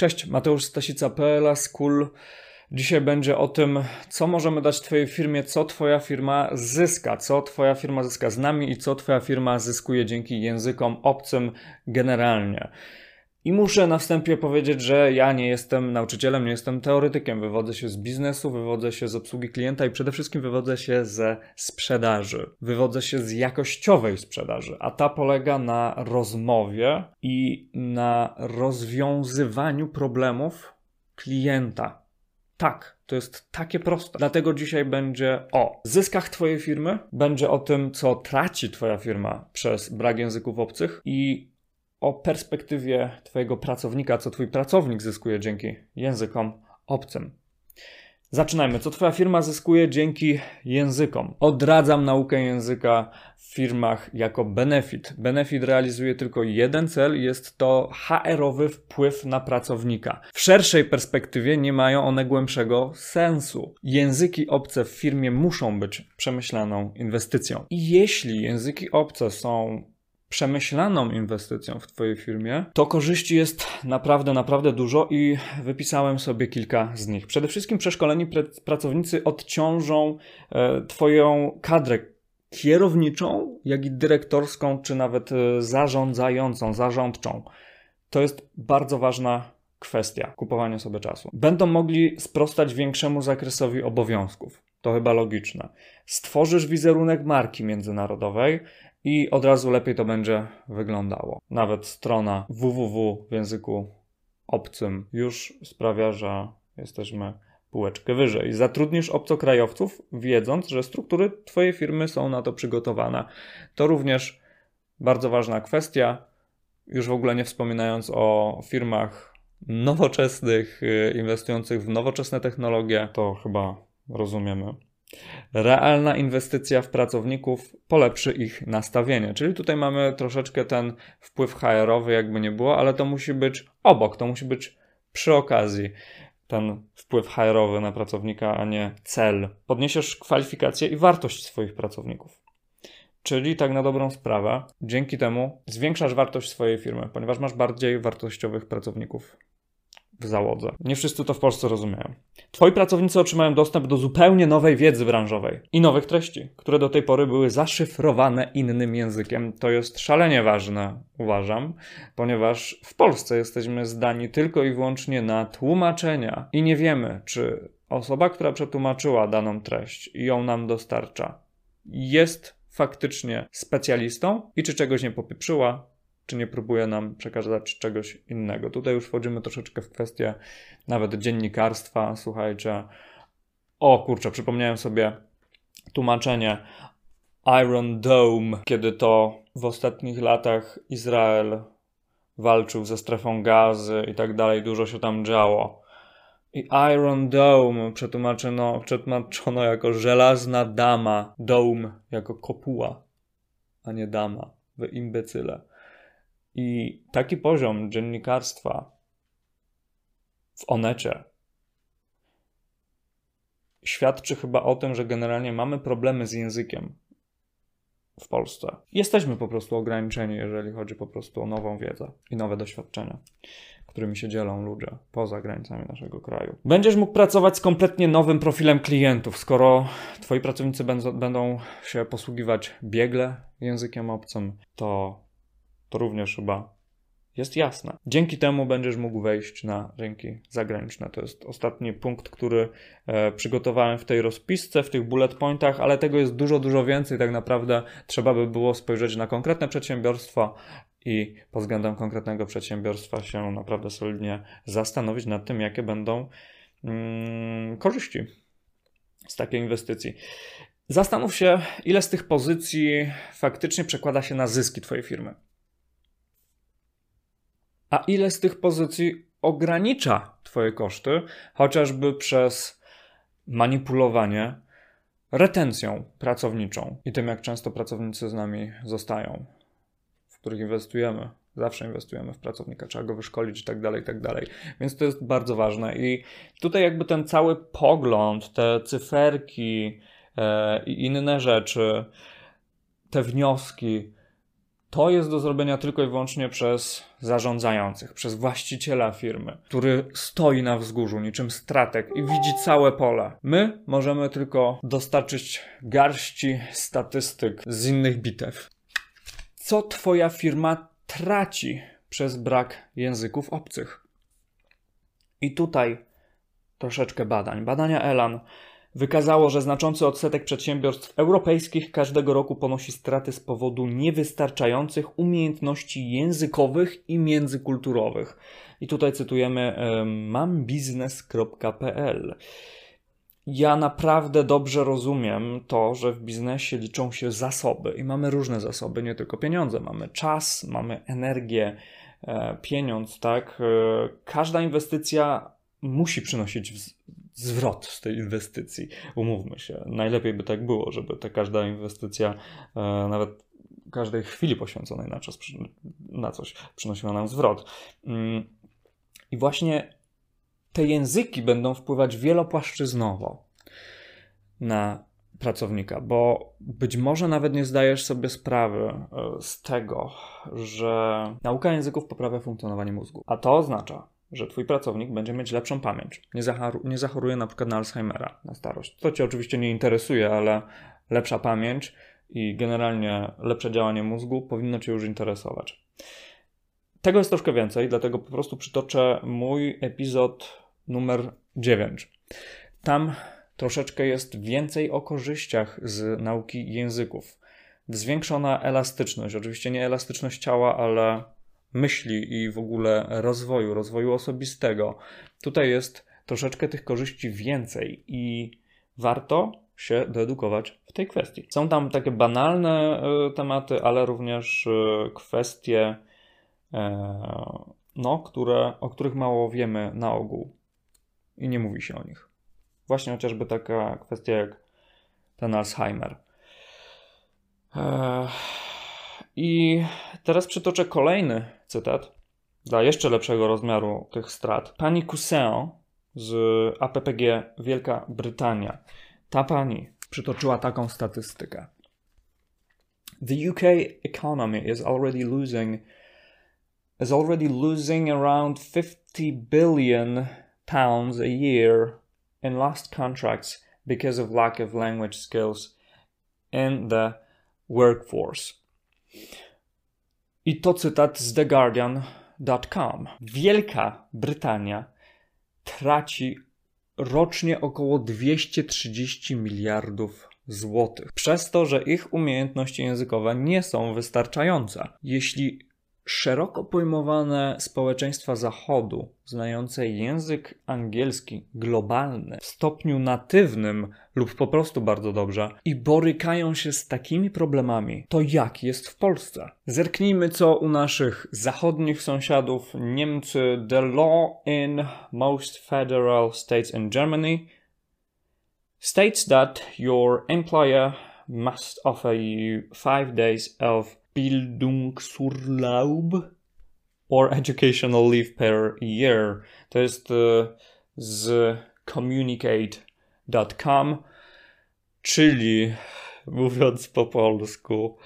Cześć, Mateusz Stasica, PLA School. Dzisiaj będzie o tym, co możemy dać Twojej firmie, co Twoja firma zyska, co Twoja firma zyska z nami i co Twoja firma zyskuje dzięki językom obcym generalnie. I muszę na wstępie powiedzieć, że ja nie jestem nauczycielem, nie jestem teoretykiem. Wywodzę się z biznesu, wywodzę się z obsługi klienta i przede wszystkim wywodzę się ze sprzedaży. Wywodzę się z jakościowej sprzedaży, a ta polega na rozmowie i na rozwiązywaniu problemów klienta. Tak, to jest takie proste. Dlatego dzisiaj będzie o zyskach Twojej firmy, będzie o tym, co traci Twoja firma przez brak języków obcych i o perspektywie Twojego pracownika, co Twój pracownik zyskuje dzięki językom obcym. Zaczynajmy. Co Twoja firma zyskuje dzięki językom? Odradzam naukę języka w firmach jako benefit. Benefit realizuje tylko jeden cel, jest to HR-owy wpływ na pracownika. W szerszej perspektywie nie mają one głębszego sensu. Języki obce w firmie muszą być przemyślaną inwestycją. I jeśli języki obce są przemyślaną inwestycją w Twojej firmie, to korzyści jest naprawdę, naprawdę dużo i wypisałem sobie kilka z nich. Przede wszystkim przeszkoleni pracownicy odciążą e, Twoją kadrę kierowniczą, jak i dyrektorską, czy nawet e, zarządzającą, zarządczą. To jest bardzo ważna kwestia kupowania sobie czasu. Będą mogli sprostać większemu zakresowi obowiązków. To chyba logiczne. Stworzysz wizerunek marki międzynarodowej, i od razu lepiej to będzie wyglądało. Nawet strona www w języku obcym już sprawia, że jesteśmy półeczkę wyżej. Zatrudnisz obcokrajowców, wiedząc, że struktury Twojej firmy są na to przygotowane. To również bardzo ważna kwestia, już w ogóle nie wspominając o firmach nowoczesnych, y, inwestujących w nowoczesne technologie, to chyba rozumiemy. Realna inwestycja w pracowników polepszy ich nastawienie. Czyli tutaj mamy troszeczkę ten wpływ HR-owy, jakby nie było, ale to musi być obok, to musi być przy okazji ten wpływ HR-owy na pracownika, a nie cel. Podniesiesz kwalifikację i wartość swoich pracowników. Czyli tak na dobrą sprawę, dzięki temu zwiększasz wartość swojej firmy, ponieważ masz bardziej wartościowych pracowników w załodze. Nie wszyscy to w Polsce rozumieją. Twoi pracownicy otrzymają dostęp do zupełnie nowej wiedzy branżowej i nowych treści, które do tej pory były zaszyfrowane innym językiem. To jest szalenie ważne, uważam, ponieważ w Polsce jesteśmy zdani tylko i wyłącznie na tłumaczenia i nie wiemy, czy osoba, która przetłumaczyła daną treść i ją nam dostarcza, jest faktycznie specjalistą i czy czegoś nie popieprzyła, czy nie próbuje nam przekazać czegoś innego. Tutaj już wchodzimy troszeczkę w kwestię nawet dziennikarstwa. Słuchajcie, o kurczę, przypomniałem sobie tłumaczenie Iron Dome, kiedy to w ostatnich latach Izrael walczył ze strefą gazy i tak dalej, dużo się tam działo. I Iron Dome przetłumaczono, przetłumaczono jako żelazna dama, dome jako kopuła, a nie dama, wy imbecyle. I taki poziom dziennikarstwa w Onecie świadczy chyba o tym, że generalnie mamy problemy z językiem w Polsce. Jesteśmy po prostu ograniczeni, jeżeli chodzi po prostu o nową wiedzę i nowe doświadczenia, którymi się dzielą ludzie poza granicami naszego kraju. Będziesz mógł pracować z kompletnie nowym profilem klientów, skoro twoi pracownicy będą się posługiwać biegle językiem obcym, to to również chyba jest jasne. Dzięki temu będziesz mógł wejść na rynki zagraniczne. To jest ostatni punkt, który e, przygotowałem w tej rozpisce, w tych bullet pointach, ale tego jest dużo, dużo więcej. Tak naprawdę trzeba by było spojrzeć na konkretne przedsiębiorstwa i pod względem konkretnego przedsiębiorstwa się naprawdę solidnie zastanowić nad tym, jakie będą mm, korzyści z takiej inwestycji. Zastanów się, ile z tych pozycji faktycznie przekłada się na zyski Twojej firmy a ile z tych pozycji ogranicza Twoje koszty, chociażby przez manipulowanie retencją pracowniczą i tym, jak często pracownicy z nami zostają, w których inwestujemy. Zawsze inwestujemy w pracownika, trzeba go wyszkolić i tak dalej, i tak dalej. Więc to jest bardzo ważne. I tutaj jakby ten cały pogląd, te cyferki e, i inne rzeczy, te wnioski, To jest do zrobienia tylko i wyłącznie przez zarządzających, przez właściciela firmy, który stoi na wzgórzu niczym stratek i widzi całe pole. My możemy tylko dostarczyć garści statystyk z innych bitew. Co Twoja firma traci przez brak języków obcych? I tutaj troszeczkę badań. Badania Elan wykazało, że znaczący odsetek przedsiębiorstw europejskich każdego roku ponosi straty z powodu niewystarczających umiejętności językowych i międzykulturowych. I tutaj cytujemy mambiznes.pl. Ja naprawdę dobrze rozumiem to, że w biznesie liczą się zasoby i mamy różne zasoby, nie tylko pieniądze. Mamy czas, mamy energię, e, pieniądz, tak? E, każda inwestycja musi przynosić zwrot z tej inwestycji. Umówmy się. Najlepiej by tak było, żeby ta każda inwestycja, e, nawet każdej chwili poświęconej na czas, na coś, przynosiła nam zwrot. Mm, I właśnie te języki będą wpływać wielopłaszczyznowo na pracownika, bo być może nawet nie zdajesz sobie sprawy e, z tego, że nauka języków poprawia funkcjonowanie mózgu. A to oznacza, że twój pracownik będzie mieć lepszą pamięć. Nie, nie zachoruje na przykład na Alzheimera na starość. To cię oczywiście nie interesuje, ale lepsza pamięć i generalnie lepsze działanie mózgu powinno cię już interesować. Tego jest troszkę więcej, dlatego po prostu przytoczę mój epizod numer 9. Tam troszeczkę jest więcej o korzyściach z nauki języków. Zwiększona elastyczność, oczywiście nie elastyczność ciała, ale myśli i w ogóle rozwoju, rozwoju osobistego. Tutaj jest troszeczkę tych korzyści więcej i warto się doedukować w tej kwestii. Są tam takie banalne y, tematy, ale również y, kwestie, y, no, które, o których mało wiemy na ogół i nie mówi się o nich. Właśnie chociażby taka kwestia jak ten Alzheimer. I teraz przytoczę kolejny cytat dla jeszcze lepszego rozmiaru tych strat. Pani Cousin z APPG Wielka Brytania. Ta pani przytoczyła taką statystykę. The UK economy is already losing is already losing around 50 billion pounds a year in lost contracts because of lack of language skills in the workforce. I to cytat z TheGuardian.com. Wielka Brytania traci rocznie około 230 miliardów złotych przez to, że ich umiejętności językowe nie są wystarczające. Jeśli szeroko pojmowane społeczeństwa Zachodu, znające język angielski globalny w stopniu natywnym lub po prostu bardzo dobrze i borykają się z takimi problemami, to jak jest w Polsce? Zerknijmy co u naszych zachodnich sąsiadów. Niemcy, the law in most federal states in Germany states that your employer must offer you five days of Bildungsurlaub or educational leave per year. To jest e, z communicate.com, czyli mówiąc po polsku,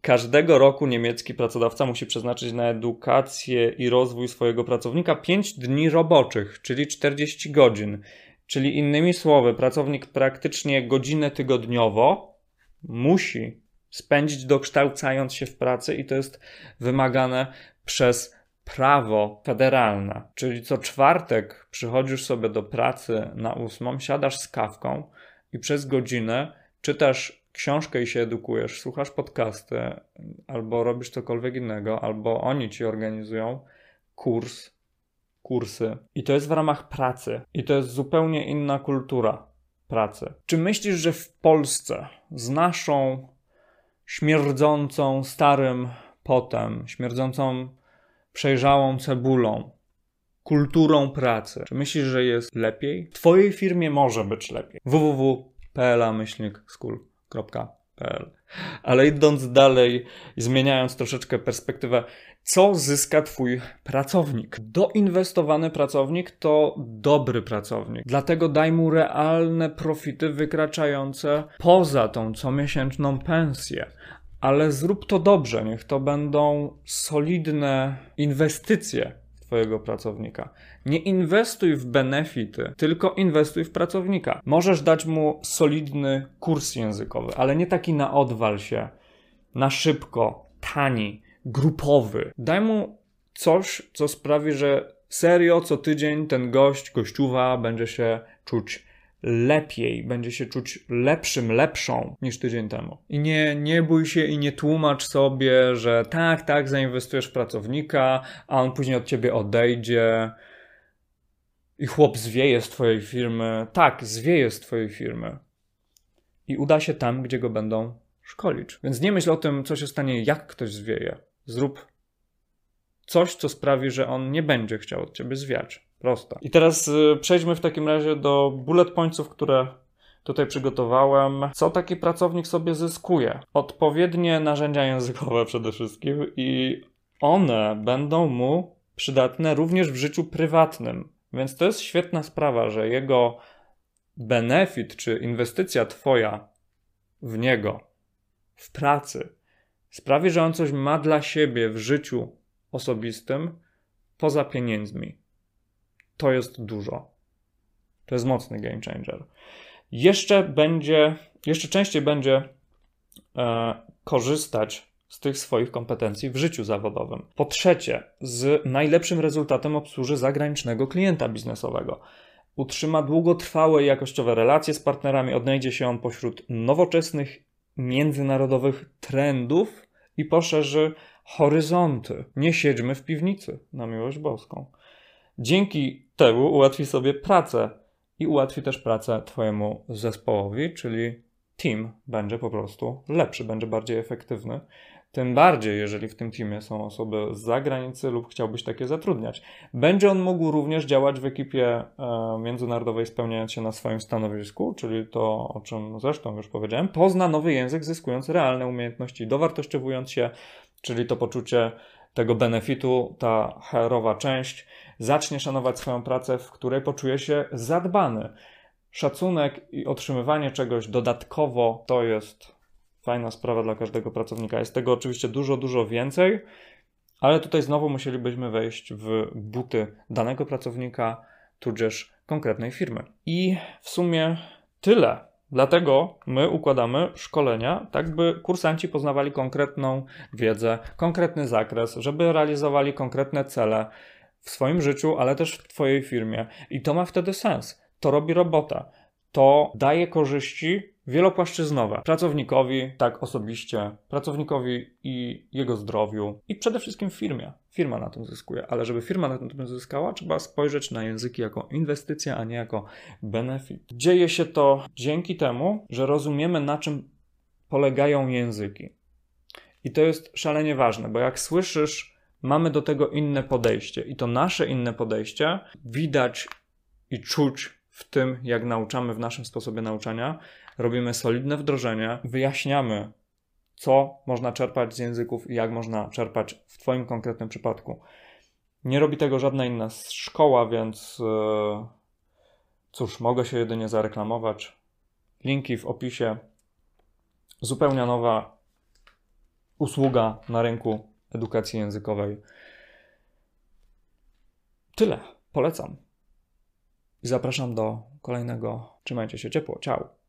każdego roku niemiecki pracodawca musi przeznaczyć na edukację i rozwój swojego pracownika 5 dni roboczych, czyli 40 godzin. Czyli innymi słowy, pracownik praktycznie godzinę tygodniowo musi spędzić dokształcając się w pracy i to jest wymagane przez prawo federalne. Czyli co czwartek przychodzisz sobie do pracy na ósmą, siadasz z kawką i przez godzinę czytasz książkę i się edukujesz, słuchasz podcasty, albo robisz cokolwiek innego, albo oni ci organizują kurs, kursy. I to jest w ramach pracy. I to jest zupełnie inna kultura pracy. Czy myślisz, że w Polsce z naszą śmierdzącą starym potem, śmierdzącą przejrzałą cebulą, kulturą pracy. Czy myślisz, że jest lepiej? W Twojej firmie może być lepiej. www.pla-school.pl Ale idąc dalej zmieniając troszeczkę perspektywę, co zyska Twój pracownik? Doinwestowany pracownik to dobry pracownik. Dlatego daj mu realne profity wykraczające poza tą comiesięczną pensję ale zrób to dobrze. Niech to będą solidne inwestycje w Twojego pracownika. Nie inwestuj w benefity, tylko inwestuj w pracownika. Możesz dać mu solidny kurs językowy, ale nie taki na odwal się, na szybko, tani, grupowy. Daj mu coś, co sprawi, że serio co tydzień ten gość, gościuwa będzie się czuć lepiej, będzie się czuć lepszym, lepszą niż tydzień temu. I nie, nie bój się i nie tłumacz sobie, że tak, tak, zainwestujesz w pracownika, a on później od ciebie odejdzie i chłop zwieje z twojej firmy. Tak, zwieje z twojej firmy. I uda się tam, gdzie go będą szkolić. Więc nie myśl o tym, co się stanie, jak ktoś zwieje. Zrób coś, co sprawi, że on nie będzie chciał od ciebie zwiać. Prosta. I teraz y, przejdźmy w takim razie do bullet pointsów, które tutaj przygotowałem. Co taki pracownik sobie zyskuje? Odpowiednie narzędzia językowe przede wszystkim i one będą mu przydatne również w życiu prywatnym. Więc to jest świetna sprawa, że jego benefit czy inwestycja twoja w niego, w pracy, sprawi, że on coś ma dla siebie w życiu osobistym poza pieniędzmi. To jest dużo. To jest mocny game changer. Jeszcze będzie, jeszcze częściej będzie e, korzystać z tych swoich kompetencji w życiu zawodowym. Po trzecie, z najlepszym rezultatem obsłuży zagranicznego klienta biznesowego. Utrzyma długotrwałe i jakościowe relacje z partnerami, odnajdzie się on pośród nowoczesnych, międzynarodowych trendów i poszerzy horyzonty. Nie siedźmy w piwnicy, na miłość boską. Dzięki temu ułatwi sobie pracę i ułatwi też pracę Twojemu zespołowi, czyli team będzie po prostu lepszy, będzie bardziej efektywny. Tym bardziej, jeżeli w tym teamie są osoby z zagranicy lub chciałbyś takie zatrudniać. Będzie on mógł również działać w ekipie e, międzynarodowej, spełniając się na swoim stanowisku, czyli to, o czym zresztą już powiedziałem. Pozna nowy język, zyskując realne umiejętności, dowartościowując się, czyli to poczucie tego benefitu, ta herowa część, zacznie szanować swoją pracę, w której poczuje się zadbany. Szacunek i otrzymywanie czegoś dodatkowo to jest fajna sprawa dla każdego pracownika. Jest tego oczywiście dużo, dużo więcej, ale tutaj znowu musielibyśmy wejść w buty danego pracownika, tudzież konkretnej firmy. I w sumie tyle. Dlatego my układamy szkolenia, tak by kursanci poznawali konkretną wiedzę, konkretny zakres, żeby realizowali konkretne cele w swoim życiu, ale też w Twojej firmie. I to ma wtedy sens. To robi robota. To daje korzyści wielopłaszczyznowe pracownikowi, tak osobiście, pracownikowi i jego zdrowiu i przede wszystkim firmie. Firma na tym zyskuje, ale żeby firma na tym zyskała, trzeba spojrzeć na języki jako inwestycja, a nie jako benefit. Dzieje się to dzięki temu, że rozumiemy, na czym polegają języki. I to jest szalenie ważne, bo jak słyszysz, mamy do tego inne podejście, i to nasze inne podejście widać i czuć w tym, jak nauczamy w naszym sposobie nauczania, robimy solidne wdrożenie, wyjaśniamy, co można czerpać z języków i jak można czerpać w Twoim konkretnym przypadku. Nie robi tego żadna inna szkoła, więc yy, cóż, mogę się jedynie zareklamować. Linki w opisie. Zupełnie nowa usługa na rynku edukacji językowej. Tyle. Polecam. I zapraszam do kolejnego. Trzymajcie się ciepło. Ciao.